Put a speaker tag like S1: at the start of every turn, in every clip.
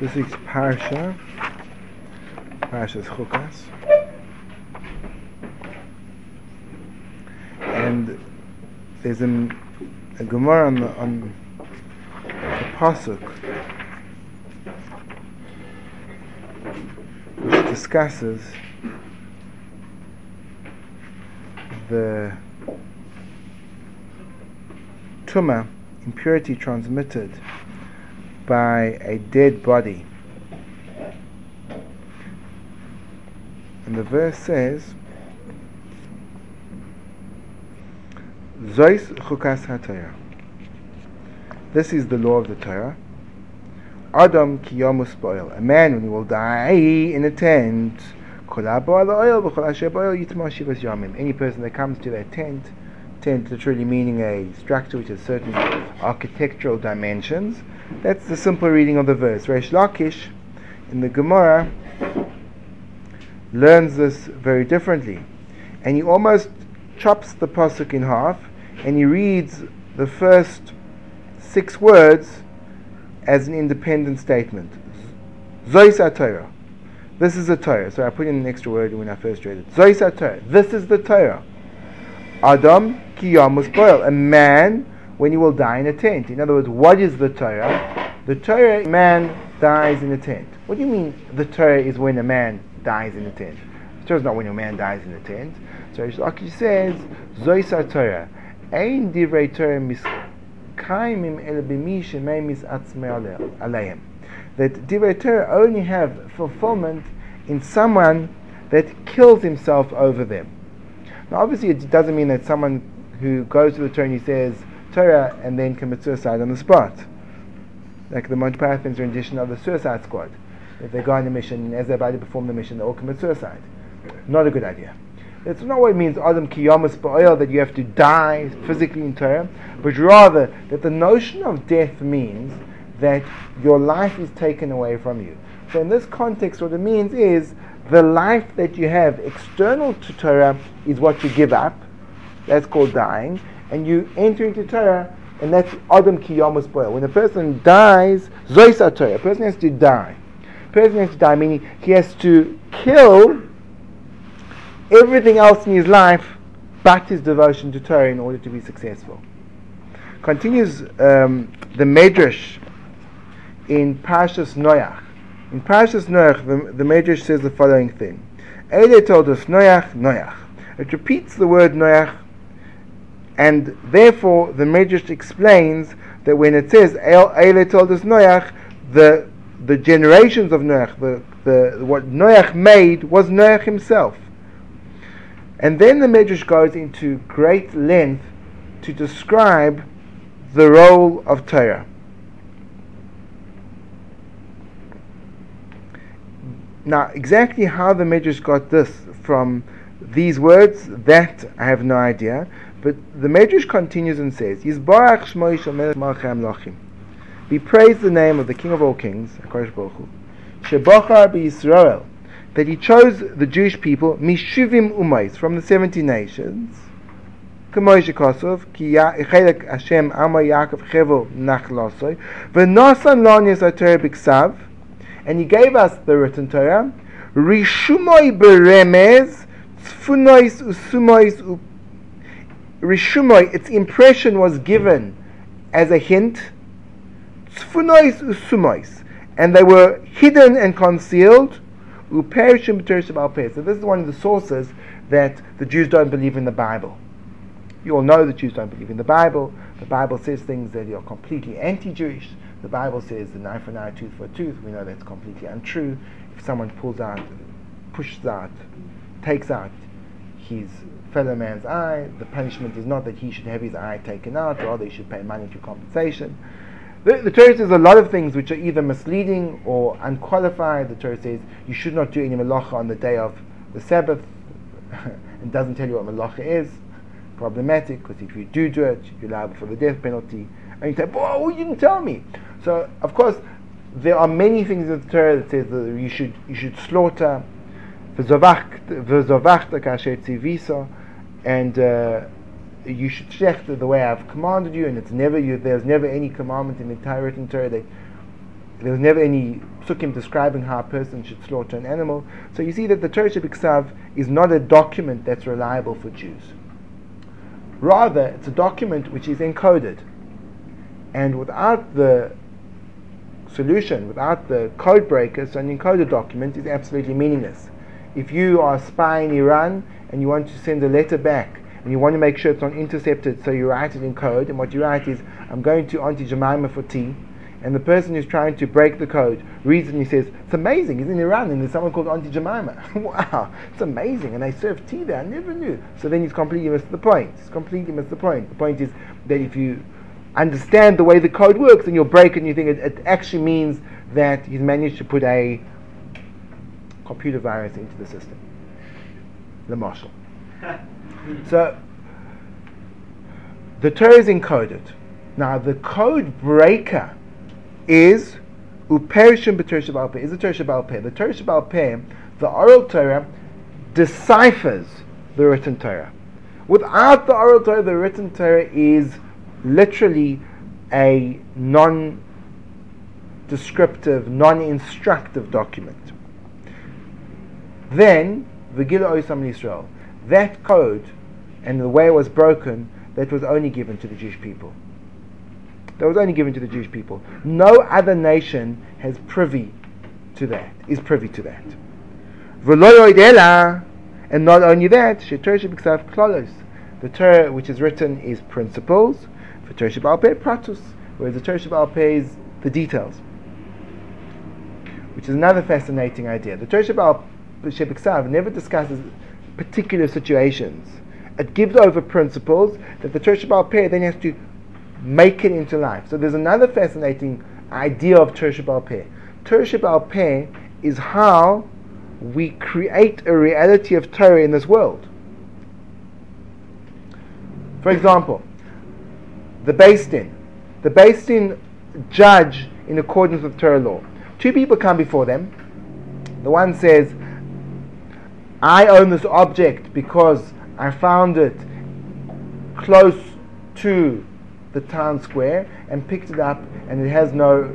S1: This week's Parsha, Parsha's Chukas. And there's a, a Gemara on the, on the Pasuk which discusses the Tuma, impurity transmitted by a dead body. And the verse says, Zois chukas ha This is the law of the Torah. Adam ki spoil. A man when he will die in a tent. Any person that comes to that tent, tent literally meaning a structure which has certain architectural dimensions, that's the simple reading of the verse. Reish Lakish in the Gemara learns this very differently. And he almost chops the pasuk in half and he reads the first six words as an independent statement. Zois Torah. This is the Torah. So I put in an extra word when I first read it. Zois Torah. This is the Torah. Adam ki boil. A man when he will die in a tent. In other words, what is the Torah? The Torah, man dies in a tent. What do you mean the Torah is when a man dies in a tent? The Torah is not when a man dies in a tent. So Lakish says, Zoisa Torah. Ein divrei Torah miskaimim el b'mi shemei mis aleim. That divrei Torah only have fulfillment in someone that kills himself over them. Now obviously it doesn't mean that someone who goes to the and says, Torah and then commits suicide on the spot. Like the Monty Python's rendition of the Suicide Squad. If they go on a mission and as they're about to perform the mission, they all commit suicide. Not a good idea. It's not what it means, Adam kiyamus ba'oil, that you have to die physically in Torah, but rather that the notion of death means that your life is taken away from you. So in this context, what it means is the life that you have external to Torah is what you give up. That's called dying and you enter into Torah, and that's Adam Kiyomus Boil. When a person dies, Zoisa Torah, a person has to die. A person has to die, meaning he has to kill everything else in his life but his devotion to Torah in order to be successful. Continues um, the Medrash in Parshas Noach. In Parshas Noach, the, the says the following thing. Ele told us Noach, Noach. It repeats the word Noach and therefore, the Medrash explains that when it says Eile told us Noach, the the generations of Noach, the, the what Noach made was Noach himself. And then the Medrash goes into great length to describe the role of Torah. Now, exactly how the Medrash got this from these words, that I have no idea. But the Medrash continues and says, Yizbarach Shmoi Shomel Malchem Lochim. We praise the name of the King of all Kings, HaKadosh Baruch Hu, Shebochar Yisrael, that he chose the Jewish people, Mishuvim Umais, from the 70 nations, K'moy Shekosov, Ki Chelek Hashem Ama Yaakov Chevel Nachlosoi, V'nosan Lon Yisrael Biksav, and he gave us the written Torah, Rishumoi Beremez, Tzfunois Usumois Rishumoy, its impression was given as a hint, Tfunois usumois, and they were hidden and concealed. Uperishim So this is one of the sources that the Jews don't believe in the Bible. You all know the Jews don't believe in the Bible. The Bible says things that are completely anti-Jewish. The Bible says the knife for an eye, tooth for a tooth. We know that's completely untrue. If someone pulls out, pushes out, takes out his fellow man's eye. The punishment is not that he should have his eye taken out, rather he should pay monetary compensation. The, the Torah says a lot of things which are either misleading or unqualified. The Torah says you should not do any malacha on the day of the Sabbath. and doesn't tell you what malacha is. Problematic because if you do do it, you're liable for the death penalty. And you say, "Whoa, you didn't tell me." So, of course, there are many things in the Torah that says that you should you should slaughter and uh, you should shecht the way I've commanded you, and it's never you. There's never any commandment in the entire written Torah that there was never any psukim describing how a person should slaughter an animal. So you see that the Torah Shabbat is not a document that's reliable for Jews. Rather, it's a document which is encoded. And without the solution, without the code breakers, an encoded document is absolutely meaningless. If you are a spy in Iran and you want to send a letter back and you want to make sure it's not intercepted, so you write it in code, and what you write is, I'm going to Auntie Jemima for tea, and the person who's trying to break the code reads and he says, It's amazing, he's in Iran and there's someone called Auntie Jemima. wow, it's amazing, and they serve tea there, I never knew. So then he's completely missed the point. He's completely missed the point. The point is that if you understand the way the code works and you'll break it and you think it, it actually means that he's managed to put a computer virus into the system. The marshal. so the Torah is encoded. Now the code breaker is uperishim b'Torah Shabbat is the Torah Shabbat The Torah Shabbat the oral Torah, deciphers the written Torah. Without the oral Torah, the written Torah is literally a non descriptive, non instructive document. Then, Vigila Oisam Israel, that code and the way it was broken, that was only given to the Jewish people. That was only given to the Jewish people. No other nation has privy to that, is privy to that. And not only that, the Torah which is written is principles, for Torah Sheba'al Peh, pratus, whereas the Sheba'al Peh is the details. Which is another fascinating idea. The Torah Shabbat Shebiksav never discusses particular situations. It gives over principles that the Torah Sheba'al Peh then has to make it into life. So there's another fascinating idea of Torah Sheba'al Peh. Torah Sheba'al Peh is how we create a reality of Torah in this world. For example, the Beis. The Beis judge in accordance with Torah law. Two people come before them. The one says, I own this object because I found it close to the town square and picked it up and it has no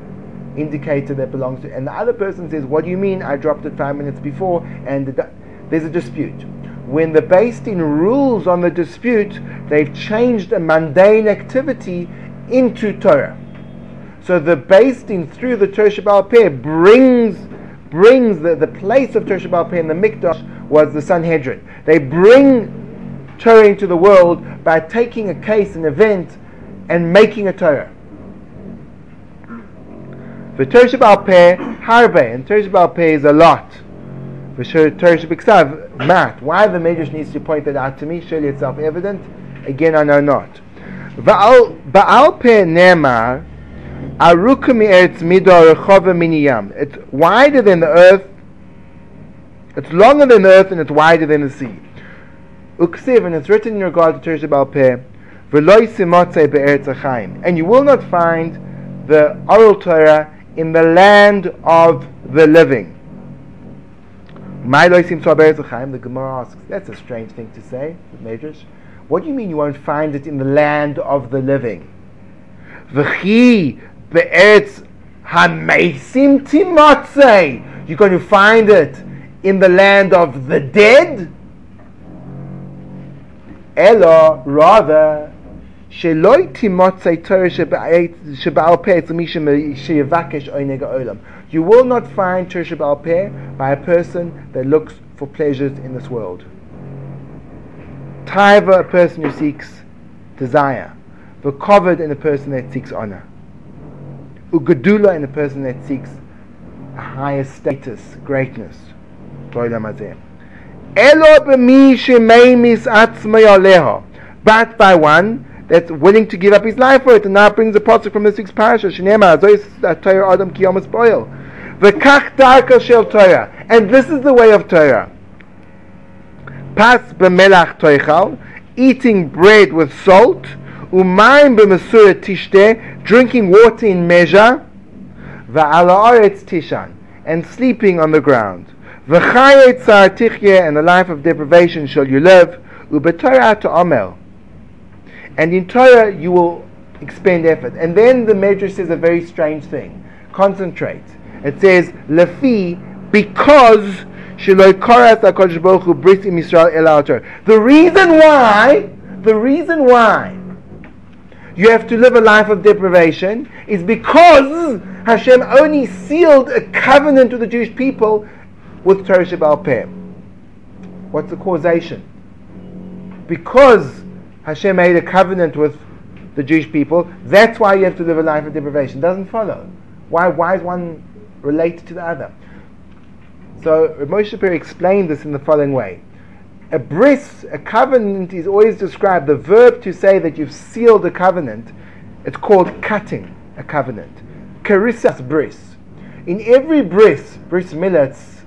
S1: indicator that belongs to it. And the other person says, What do you mean? I dropped it five minutes before and the, there's a dispute when the Beis Din rules on the dispute, they've changed a mundane activity into Torah. So the Beis Din through the Torah Sheba'al Peh brings brings the, the place of Torah Sheba'al Peh in the Mikdash was the Sanhedrin. They bring Torah into the world by taking a case, an event, and making a Torah. The Torah Sheba'al Peh, Harbe, and Torah Sheba'al Peh is a lot. Matt, why the Medrash needs to point that out to me, surely it's self-evident. Again, I know not. Ba'al pe nemar, aruka mi'eretz midor rechova miniyam. It's wider than the earth, it's longer than the earth, and it's wider than the sea. And it's written in regard to be'eretz achayim. And you will not find the oral Torah in the land of the living. The Gemara asks, that's a strange thing to say, Medrash. What do you mean you won't find it in the land of the living? V'chi be'eretz hamesim timotze. You're going to find it in the land of the dead? Ella, rather, שלא תימוצא תורה שבעל פה אצל מי שיבקש עונג העולם. you will not find Torah Sheba'al Peh by a person that looks for pleasures in this world. Taiva, a person who seeks desire. the covered in a person that seeks honor. Ugadula in a person that seeks a higher status, greatness. But by one that's willing to give up his life for it, and now brings the pasuk from the sixth parasha. Shnema azois Torah adam kiyom spoil. V'kach darka shel Torah, and this is the way of Torah. Pas b'melach toichal, eating bread with salt, umayim b'mesura tishte, drinking water in measure, v'ala tishan, and sleeping on the ground. V'chayet tzar tichye, and the life of deprivation shall you live, u'b'torah to amel and in Torah you will expend effort. And then the Medrash says a very strange thing. concentrate. It says, Lefi, because the reason why, the reason why you have to live a life of deprivation is because Hashem only sealed a covenant with the Jewish people with Torah Sheba'al Peh. What's the causation? Because Hashem made a covenant with the Jewish people, that's why you have to live a life of deprivation. Doesn't follow. Why, why is one related to the other? So Moshe Shapiro explained this in the following way. A bris, a covenant is always described, the verb to say that you've sealed a covenant, it's called cutting a covenant. Carissas bris. In every bris, bris milah, it's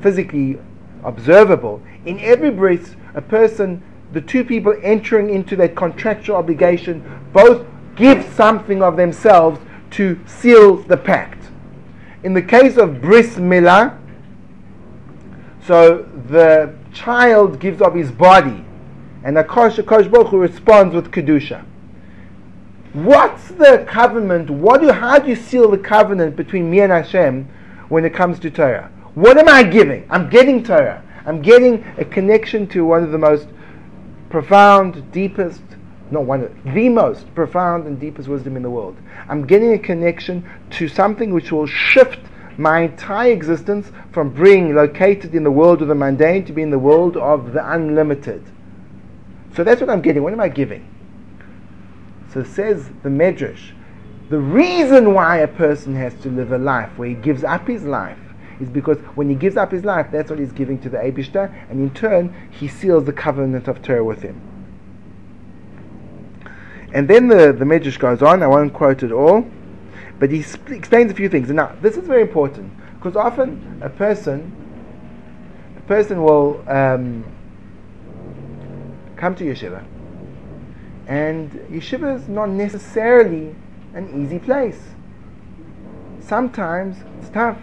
S1: physically observable. In every bris, a person, the two people entering into that contractual obligation, both give something of themselves to seal the pact. In the case of bris milah, so the child gives of his body, and Akash Akash Hu responds with kedusha. What's the covenant? What do, how do you seal the covenant between me and Hashem when it comes to Torah? What am I giving? I'm getting Torah. I'm getting a connection to one of the most profound, deepest, not one of the most profound and deepest wisdom in the world. I'm getting a connection to something which will shift my entire existence from being located in the world of the mundane to being in the world of the unlimited. So that's what I'm getting. What am I giving? So says the Medrash, the reason why a person has to live a life where he gives up his life is because when he gives up his life, that's what he's giving to the Abishta, and in turn, he seals the covenant of Torah with him. And then the, the Medrash goes on, I won't quote it all, but he sp- explains a few things. And now, this is very important, because often a person, a person will um, come to yeshiva, and yeshiva is not necessarily an easy place. Sometimes it's tough,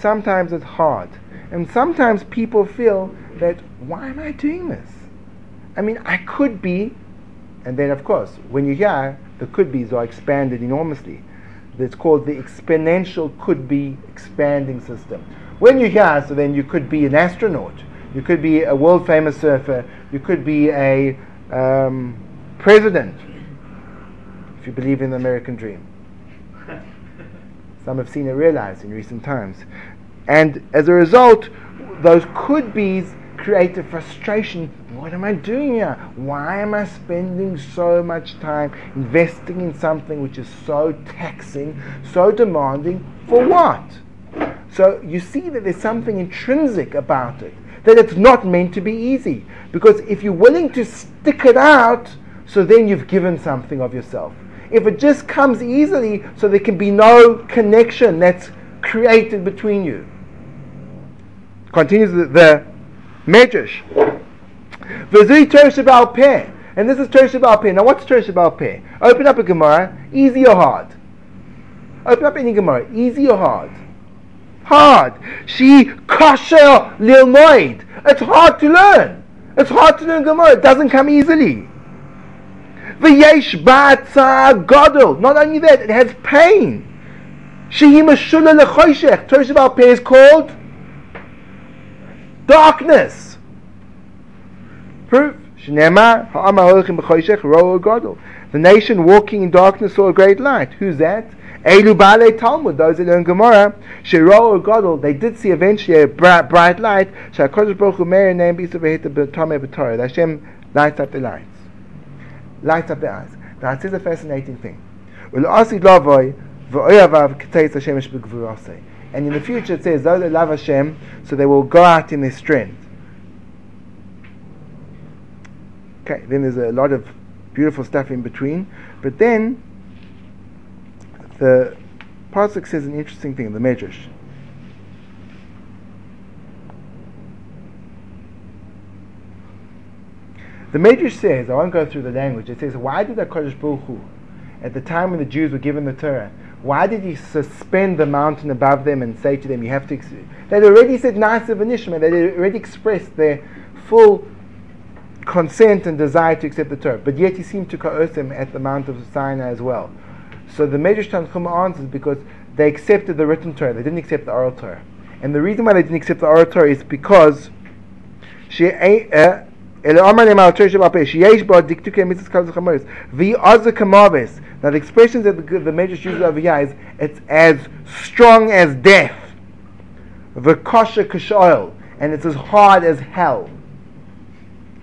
S1: sometimes it's hard, and sometimes people feel that why am I doing this? I mean, I could be, and then of course, when you hear the could be's are expanded enormously. It's called the exponential could be expanding system. When you hear, so then you could be an astronaut, you could be a world famous surfer, you could be a um, president, if you believe in the American dream. Some have seen it realized in recent times. And as a result, those could be's create a frustration. What am I doing here? Why am I spending so much time investing in something which is so taxing, so demanding? For what? So you see that there's something intrinsic about it, that it's not meant to be easy. Because if you're willing to stick it out, so then you've given something of yourself. If it just comes easily, so there can be no connection that's created between you. Continues the, the Medrash. Torah Sheba'al Peh. And this is Sheba'al Peh. Now what's Sheba'al Peh? Open up a Gemara, easy or hard? Open up any Gemara, easy or hard? Hard. She kasher lilmoid. It's hard to learn. It's hard to learn Gemara. It doesn't come easily. V'yesh ba'atza gadol. Not only that, it has pain. Shehi meshula lechoshech. Torah Sheba'al Peh is called darkness. Proof. The nation walking in darkness saw a great light. Who's that? Elu Bale Talmud, those that learn Gemara, Shiro Gadol, they did see eventually a bright, bright light. Shakodesh Baruch Hu Meir name Bisa Behita B'Tomei B'Torah. Hashem lights up the lights, lights up the eyes. That is a fascinating thing. And in the future it says, those that love Hashem, so they will go out in their strength. Okay, then there's a lot of beautiful stuff in between. But then, the Pasuk says an interesting thing, the Medrash. The Medrash says, I won't go through the language, it says, why did the Kodesh Baruch Hu, at the time when the Jews were given the Torah, why did he suspend the mountain above them and say to them, you have to... Ex-? They'd already said Na'aseh V'nishma, they'd already expressed their full consent and desire to accept the Torah. But yet he seemed to coerce them at the Mount of Sinai as well. So the Medrash Tanchuma answers because they accepted the written Torah, they didn't accept the oral Torah. And the reason why they didn't accept the oral Torah is because she uh, now the expressions that the, the Medrash uses over is it's as strong as death. Kosher kashoil, and it's as hard as hell.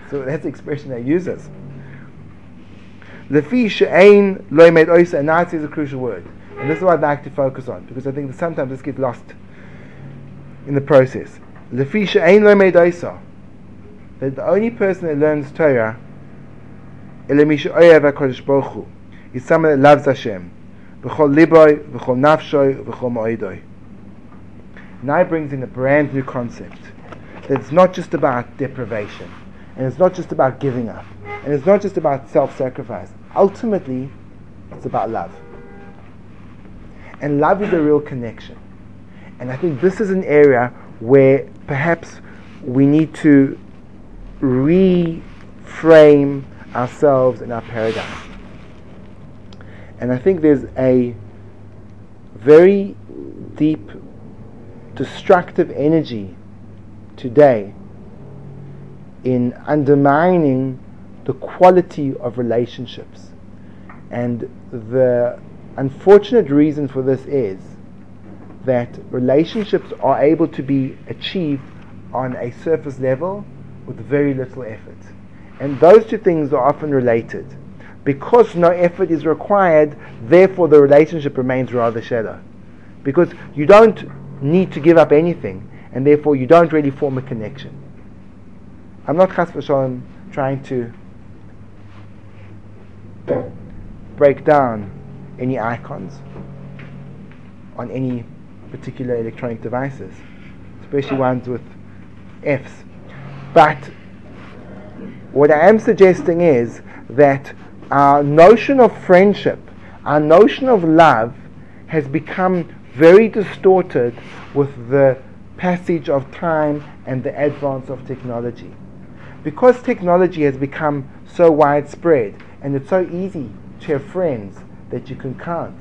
S1: So that's the expression they uses. Lefi she'ain lo made oisa, and now is a crucial word. And this is what I'd like to focus on, because I think that sometimes this gets lost in the process. Lefi she'ain lo made oisa that the only person that learns Torah is someone that loves Hashem. Now he brings in a brand new concept. That it's not just about deprivation. And it's not just about giving up. And it's not just about self-sacrifice. Ultimately, it's about love. And love is a real connection. And I think this is an area where perhaps we need to reframe ourselves in our paradigm. And I think there's a very deep destructive energy today in undermining the quality of relationships. And the unfortunate reason for this is that relationships are able to be achieved on a surface level with very little effort. And those two things are often related. Because no effort is required, therefore the relationship remains rather shallow. Because you don't need to give up anything, and therefore you don't really form a connection. I'm not trying to break down any icons on any particular electronic devices, especially ones with Fs. But what I am suggesting is that our notion of friendship, our notion of love, has become very distorted with the passage of time and the advance of technology. Because technology has become so widespread and it's so easy to have friends that you can count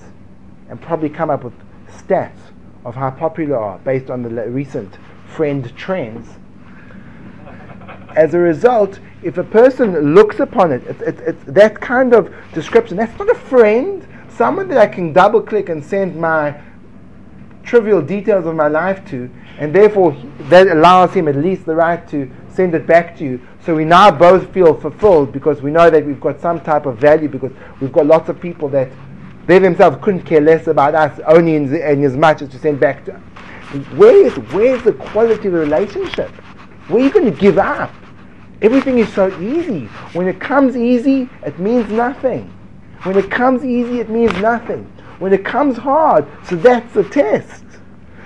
S1: and probably come up with stats of how popular are based on the recent friend trends as a result, if a person looks upon it, it's, that kind of description. That's not a friend, someone that I can double click and send my trivial details of my life to, and therefore that allows him at least the right to send it back to you. So we now both feel fulfilled because we know that we've got some type of value because we've got lots of people that they themselves couldn't care less about us only in, in as much as to send back to us. Where is where's the quality of the relationship? Where are going to give up? Everything is so easy. When it comes easy, it means nothing. When it comes easy, it means nothing. When it comes hard, so that's the test.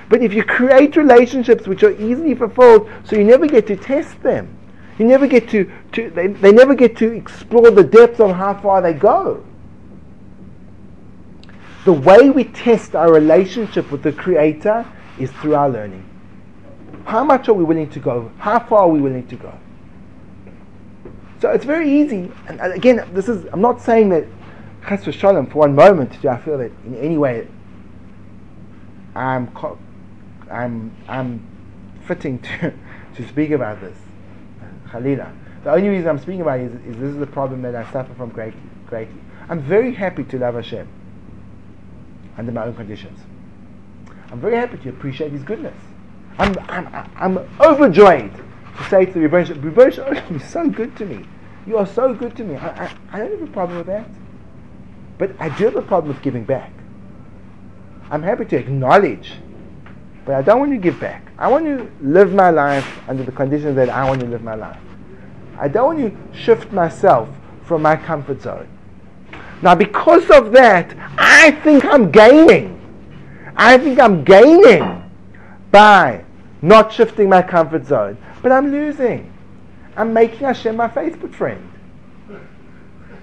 S1: But if you create relationships which are easily fulfilled, so you never get to test them. You never get to, to they, they never get to explore the depth of how far they go. The way we test our relationship with the Creator is through our learning. How much are we willing to go? How far are we willing to go? So it's very easy. And, again, this is I'm not saying that chas v'shalom for one moment do I feel that in any way I'm I'm I'm fitting to to speak about this. Khalila. The only reason I'm speaking about it is, is this is the problem that I suffer from greatly. Greatly. I'm very happy to love Hashem under my own conditions. I'm very happy to appreciate His goodness. I'm, I'm, I'm overjoyed to say to the Rebbeinu, Rebbeinu, oh, you're so good to me. You are so good to me. I, I, I don't have a problem with that. But I do have a problem with giving back. I'm happy to acknowledge, but I don't want to give back. I want to live my life under the conditions that I want to live my life. I don't want to shift myself from my comfort zone. Now, because of that, I think I'm gaining. I think I'm gaining by not shifting my comfort zone. But I'm losing. I'm making Hashem my Facebook friend.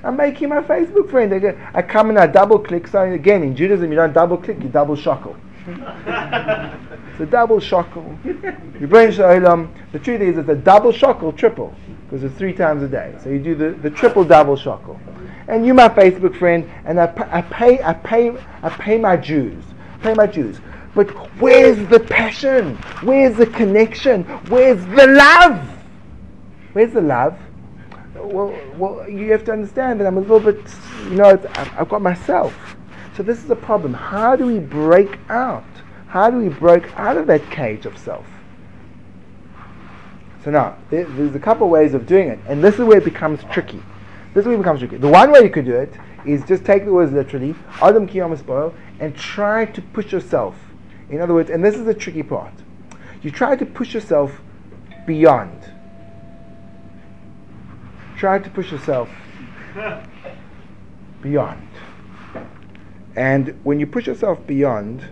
S1: I'm making my Facebook friend. I come and I double click. So again, in Judaism, you don't double click, you double shackle. it's a double shackle. You bring shalom. The truth is, it's a double shackle triple because it's three times a day. So you do the, the triple double shackle. and you're my Facebook friend, and I, I pay, I pay, I pay my dues, pay my dues. But where's the passion? Where's the connection? Where's the love? Where's the love? Well, well, you have to understand that I'm a little bit, you know, I've got myself. So this is a problem. How do we break out? How do we break out of that cage of self? So now, there's a couple ways of doing it, and this is where it becomes tricky. This is where it becomes tricky. The one way you could do it is just take the words literally, Adam Kiyam and try to push yourself. In other words, and this is the tricky part, you try to push yourself beyond. Try to push yourself beyond. And when you push yourself beyond,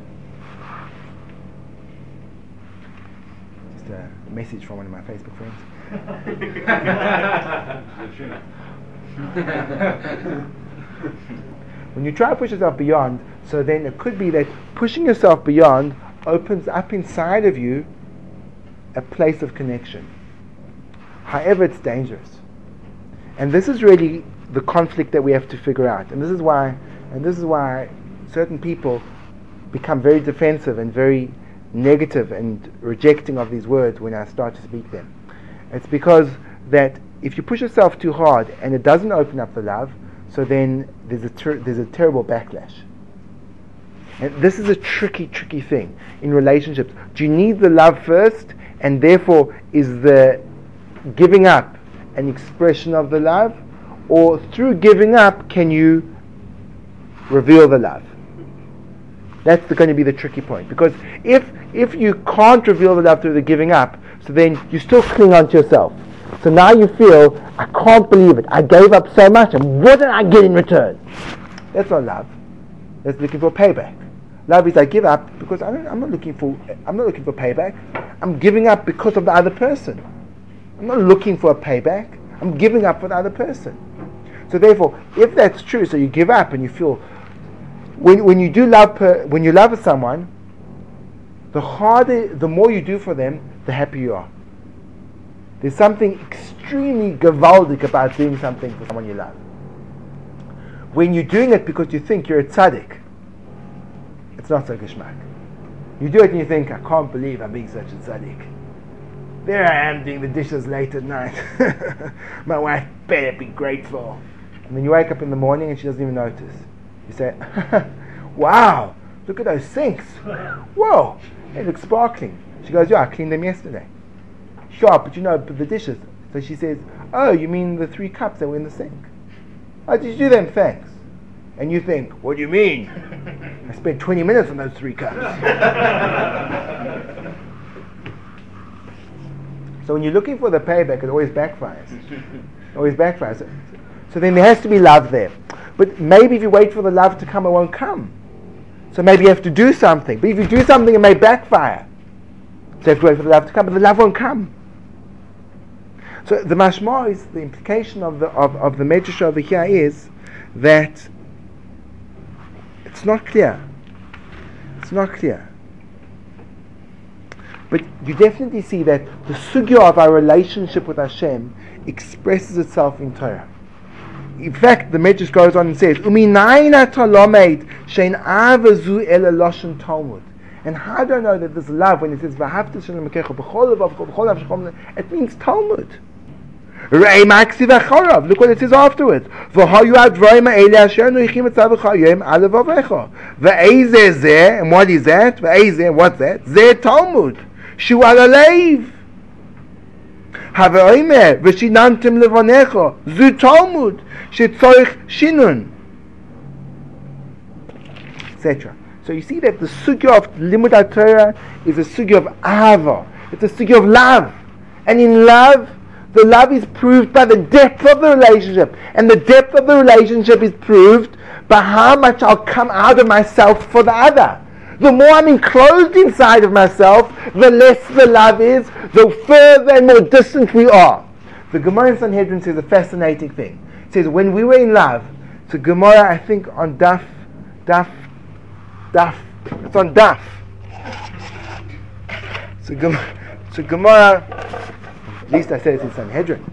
S1: just a message from one of my Facebook friends. when you try to push yourself beyond, so then it could be that pushing yourself beyond opens up inside of you a place of connection. However, it's dangerous. And this is really the conflict that we have to figure out. And this is why and this is why certain people become very defensive and very negative and rejecting of these words when I start to speak them. It's because that if you push yourself too hard and it doesn't open up the love, so then there's a ter- there's a terrible backlash. And this is a tricky, tricky thing in relationships. Do you need the love first, and therefore is the giving up an expression of the love, or through giving up can you reveal the love. That's going to be the tricky point. Because if, if you can't reveal the love through the giving up, so then you still cling on to yourself. So now you feel, I can't believe it. I gave up so much, and what did I get in return? That's not love. That's looking for payback. Love is I give up because I am not looking for I'm not looking for payback. I'm giving up because of the other person. I'm not looking for a payback. I'm giving up for the other person. So therefore, if that's true, so you give up and you feel when, when you do love per, when you love someone, the harder, the more you do for them, the happier you are. There's something extremely gewaldic about doing something for someone you love. When you're doing it because you think you're a tzaddik, it's not so geschmack. You do it and you think, I can't believe I'm being such a tzaddik. There I am doing the dishes late at night. My wife better be grateful. And then you wake up in the morning and she doesn't even notice. You say, wow, look at those sinks. Whoa, they look sparkling. She goes, yeah, I cleaned them yesterday. Sure, but you know, but the dishes. So she says, oh, you mean the three cups that were in the sink? Oh, did you do them? Thanks. And you think, what do you mean? I spent 20 minutes on those three cups. so when you're looking for the payback, it always backfires. It always backfires. So then there has to be love there. But maybe if you wait for the love to come, it won't come. So maybe you have to do something. But if you do something, it may backfire. So you have to wait for the love to come, but the love won't come. So the mashma is the implication of the of, of the Medrash over here is that it's not clear. It's not clear. But you definitely see that the sugya of our relationship with Hashem expresses itself in Torah in fact, the Medrash goes on and says, "Uminaina talomed shein Talmud." And how do I know that this love when it says "V'havta shalom kecha b'chol b'chol b'chol It means Talmud. Rei maxi v'charav. Look what it says afterwards. V'hayu advarim ha'ele asher noichim et tzavachayim alev avecha. V'eize zeh, and what is that? V'eize, what's that? Zeh Talmud. Shu alaleiv. Ha've'omer v'shinantim levanecha. Zu Talmud shetzorich shinun, etc. So you see that the sugya of limud Torah is a sugya of ahava. It's a sugya of love, and in love, the love is proved by the depth of the relationship, and the depth of the relationship is proved by how much I'll come out of myself for the other. The more I'm enclosed inside of myself, the less the love is, the further and more distant we are. The Gemara in Sanhedrin says a fascinating thing It says, when we were in love, so Gemara, I think, on Daf, Daf, Daf, it's on Daf. So, Gemara, so Gemara, at least I said it in Sanhedrin.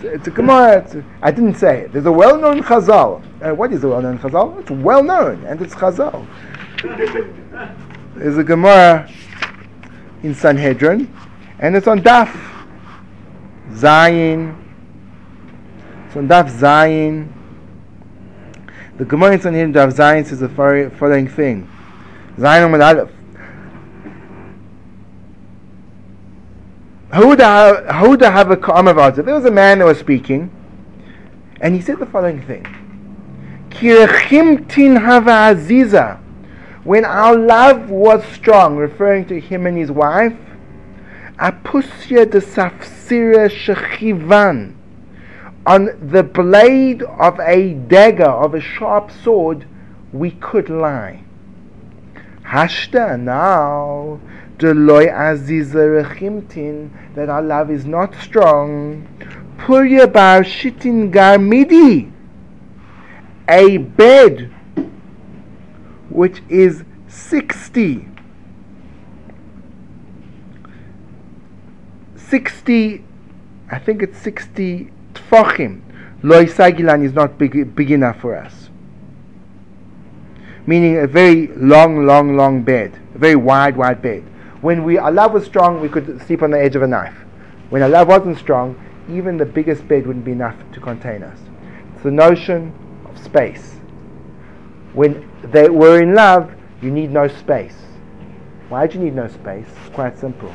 S1: It's a Gemara. It's I didn't say it. There's a well-known Chazal. Uh, what is a well-known Chazal? It's well-known, and it's Chazal. There's a Gemara in Sanhedrin, and it's on Daf Zayin. It's on Daf Zayin. The Gemara in Sanhedrin Daf Zayin says the following thing. Zayin Amud Aleph. Huda have a Kamavaza. There was a man that was speaking, and he said the following thing. When our love was strong, referring to him and his wife, apusya de safsira shechivan. On the blade of a dagger, of a sharp sword, we could lie. Hashta now Deloy Azizerechimtin, that our love is not strong. Purya bar shitin gar midi, a bed which is 60 60 I think it's 60 tfachim. Loy sagilan is not big, big enough for us. Meaning a very long long long bed. A very wide wide bed when we, our love was strong, we could sleep on the edge of a knife. When our love wasn't strong, even the biggest bed wouldn't be enough to contain us. It's the notion of space. When they were in love, you need no space. Why do you need no space? It's quite simple.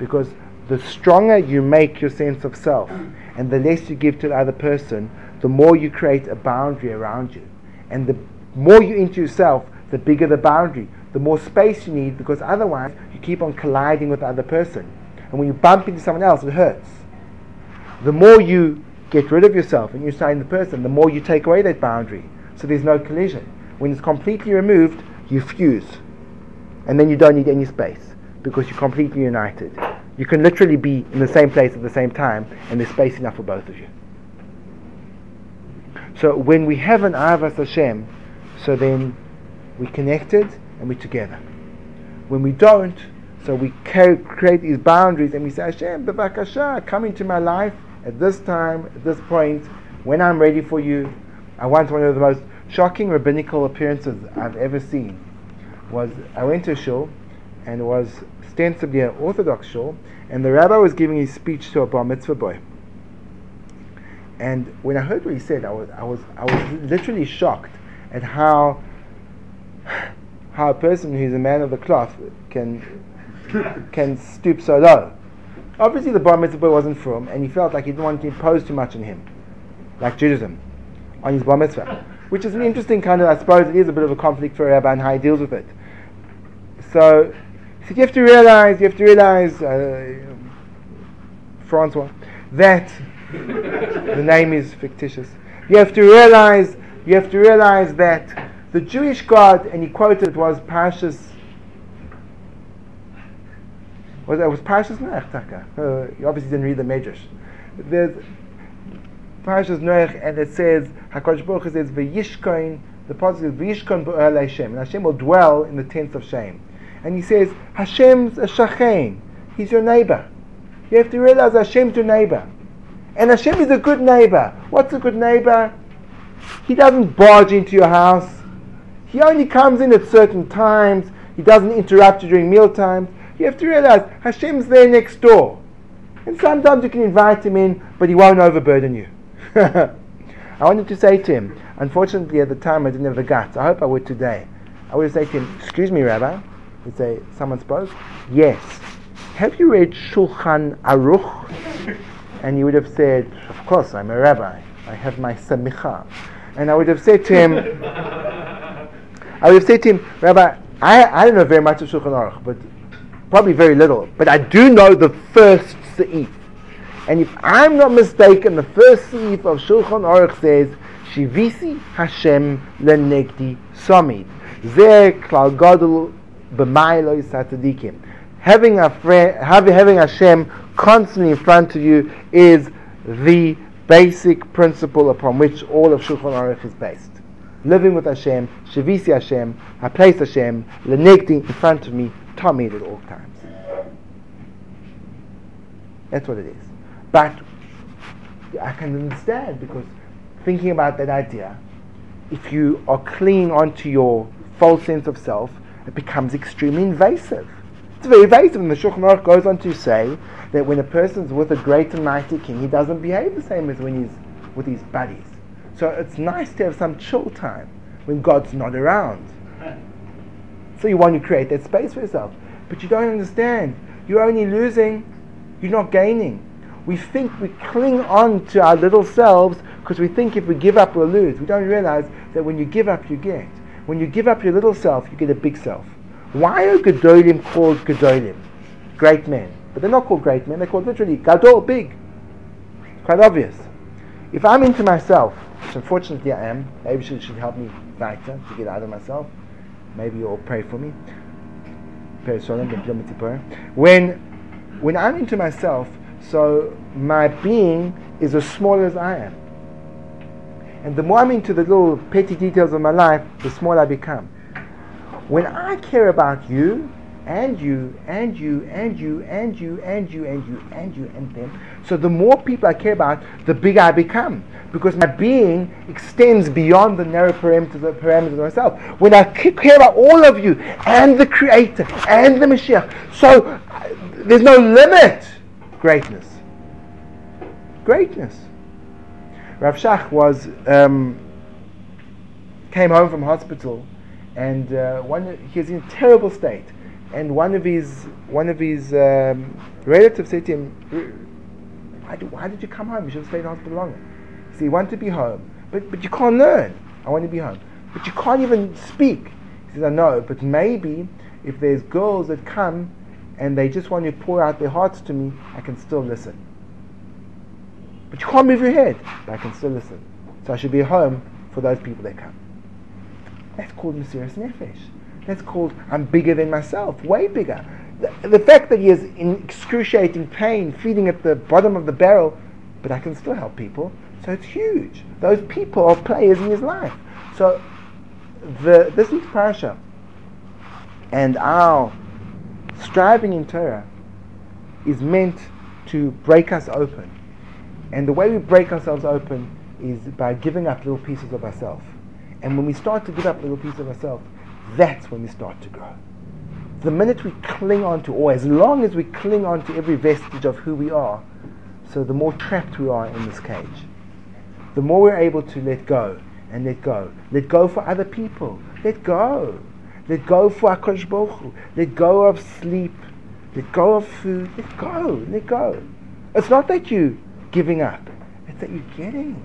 S1: Because the stronger you make your sense of self and the less you give to the other person, the more you create a boundary around you. And the more you into yourself, the bigger the boundary, the more space you need because otherwise keep on colliding with the other person. And when you bump into someone else, it hurts. The more you get rid of yourself and you sign the person, the more you take away that boundary. So there's no collision. When it's completely removed, you fuse. And then you don't need any space because you're completely united. You can literally be in the same place at the same time and there's space enough for both of you. So when we have an Avas Hashem, so then we're connected and we're together. When we don't, so we create these boundaries and we say, Hashem, Bevakasha, come into my life at this time, at this point, when I'm ready for you. I once one of the most shocking rabbinical appearances I've ever seen was I went to a shul and it was ostensibly an Orthodox shul, and the rabbi was giving his speech to a bar mitzvah boy. And when I heard what he said, I was I was I was literally shocked at how how a person who's a man of the cloth can can stoop so low. Obviously, the bar mitzvah wasn't from, and he felt like he didn't want to impose too much on him, like Judaism, on his bar mitzvah, which is an interesting kind of, I suppose, it is a bit of a conflict for rabbi and how he deals with it. So, so you have to realize, you have to realize, uh, Francois, that the name is fictitious. You have to realize, you have to realize that the Jewish God, and he quoted was Parshas. Was it was Parshas Noach Taka? Uh, you obviously didn't read the Medrash. There's Parshas Noach, and it says Hakadosh Baruch Hu says V'yishkoin. The pasuk is V'yishkoin b'oel Hashem, and Hashem will dwell in the tents of shame. And he says Hashem's a shachain. He's your neighbor. You have to realize Hashem's your neighbor. And Hashem is a good neighbor. What's a good neighbor? He doesn't barge into your house. He only comes in at certain times. He doesn't interrupt you during meal times. You have to realize Hashem's there next door. And sometimes you can invite him in, but he won't overburden you. I wanted to say to him, unfortunately at the time I didn't have the guts. I hope I would today. I would say to him, Excuse me, Rabbi. He'd say, Someone spoke? Yes. Have you read Shulchan Aruch? And he would have said, Of course, I'm a rabbi. I have my samicha. And I would have said to him, I would say to him, Rabbi, I, I don't know very much of Shulchan Aruch, but probably very little, but I do know the first Seif. And if I'm not mistaken, the first Seif of Shulchan Aruch says, Shivisi Hashem lenegdi samid. Zer klal gadol b'mailoi satadikim. Having a friend, having Hashem constantly in front of you is the basic principle upon which all of Shulchan Aruch is based living with Hashem, Shavisi Hashem, I place Hashem, Lenegdi in front of me, Tamid at all times. That's what it is. But I can understand because thinking about that idea, if you are clinging onto your false sense of self, it becomes extremely invasive. It's very invasive, and the Shulchan Aruch goes on to say that when a person's with a great and mighty king, he doesn't behave the same as when he's with his buddies. So it's nice to have some chill time when God's not around. So you want to create that space for yourself. But you don't understand. You're only losing, you're not gaining. We think we cling on to our little selves because we think if we give up, we'll lose. We don't realize that when you give up, you get. When you give up your little self, you get a big self. Why are Gedolim called Gedolim? Great men. But they're not called great men, they're called literally Gadol, big. quite obvious. If I'm into myself, which unfortunately I am, maybe she should help me weiter to get out of myself. Maybe you'll pray for me. When when I'm into myself, so my being is as small as I am. And the more I'm into the little petty details of my life, the smaller I become. When I care about you, and you, and you, and you, and you, and you, and you, and you, and them, so the more people I care about, the bigger I become. Because my being extends beyond the narrow parameters of, parameters of myself. When I care about all of you, and the Creator, and the Mashiach, so uh, there's no limit. Greatness. Greatness. Rav Shach was um, came home from hospital, and uh, one he was in a terrible state. And one of his one of his um, relatives said to him, why, do, "Why did you come home? You should have stayed in hospital longer." He wanted to be home, but but you can't learn. I want to be home, but you can't even speak. He says, "I know, but maybe if there's girls that come." And they just want to pour out their hearts to me, I can still listen. But you can't move your head. But I can still listen. So I should be home for those people that come. That's called Mesiras Nefesh. That's called I'm bigger than myself, way bigger. The, the fact that he is in excruciating pain, feeding at the bottom of the barrel, but I can still help people. So it's huge. Those people are players in his life. So the this week's parasha and our striving in Torah is meant to break us open and the way we break ourselves open is by giving up little pieces of ourselves. And when we start to give up little pieces of ourselves, that's when we start to grow. The minute we cling on to, or as long as we cling on to every vestige of who we are, so the more trapped we are in this cage. The more we're able to let go and let go. Let go for other people. Let go. Let go for HaKadosh Baruch. Let go of sleep. Let go of food. Let go. Let go. It's not that you giving up. It's that you're getting.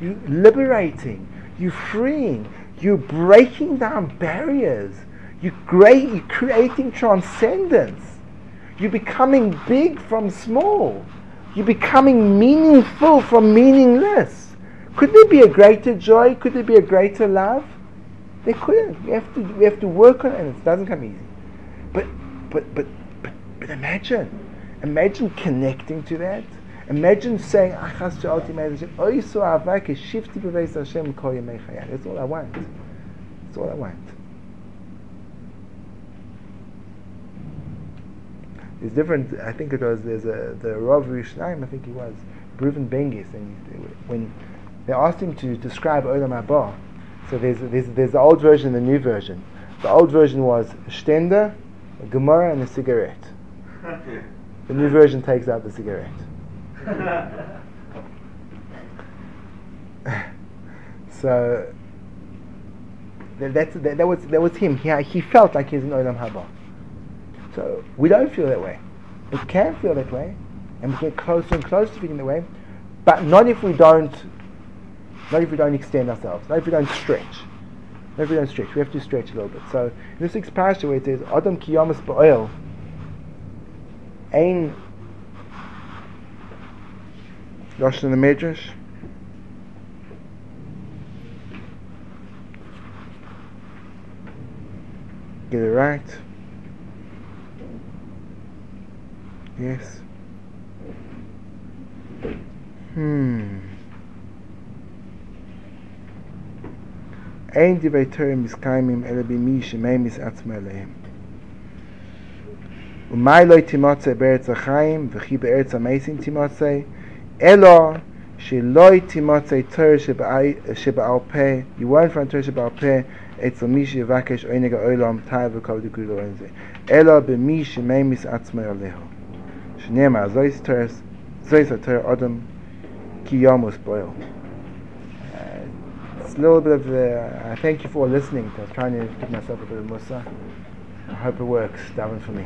S1: You're liberating. You're freeing. You're breaking down barriers. You're, great, you're creating transcendence. You're becoming big from small. You're becoming meaningful from meaningless. Could there be a greater joy? Could there be a greater love? There couldn't. We have to, we have to work on it, and it doesn't come easy. But, but, but, but, but imagine. Imagine connecting to that Imagine saying, Achas Sha'oti Oisu Avai Keshifti B'Veis Hashem Kol Yemei That's all I want. That's all I want. It's different, I think it was, there's a, the Rav Rishnayim, I think he was, Reuven Bengis, and when they asked him to describe Olam Haba, so there's, there's, there's the old version and the new version. The old version was stender, a Gemara, and a cigarette. the new version takes out the cigarette. so that's, that, that, was, that was him. He, he felt like he's in Olam Haba. So we don't feel that way. We can feel that way, and we get closer and closer to feeling that way, but not if we don't, not if we don't extend ourselves, not if we don't stretch. Not if we don't stretch. We have to stretch a little bit. So in this week's parasha where it says, Adam kiyamas ein Lost in the Midrash. Get it right. Yes. Hmm. אין דברי תורה מסקיימים אלא במי שממיס עצמו אליהם. ומאי לא תימצא בארץ החיים וכי בארץ המסים תימצא Elo Shiloi Timotze Tur Sheba'al Peh. you weren't from Tur Sheba'al Peh, it's a Mishi Vakesh Oinega Oilam Taiva Kavi Gudo Enze. Elo be Mishi Memis Atzmai Aleho. Shinema Zois Turs, Zois Atur Odom, Kiyomus Boil. Uh, it's a little bit of uh, a, thank you for listening. I was trying to give myself a bit of mussar. I hope it works. Davin for me.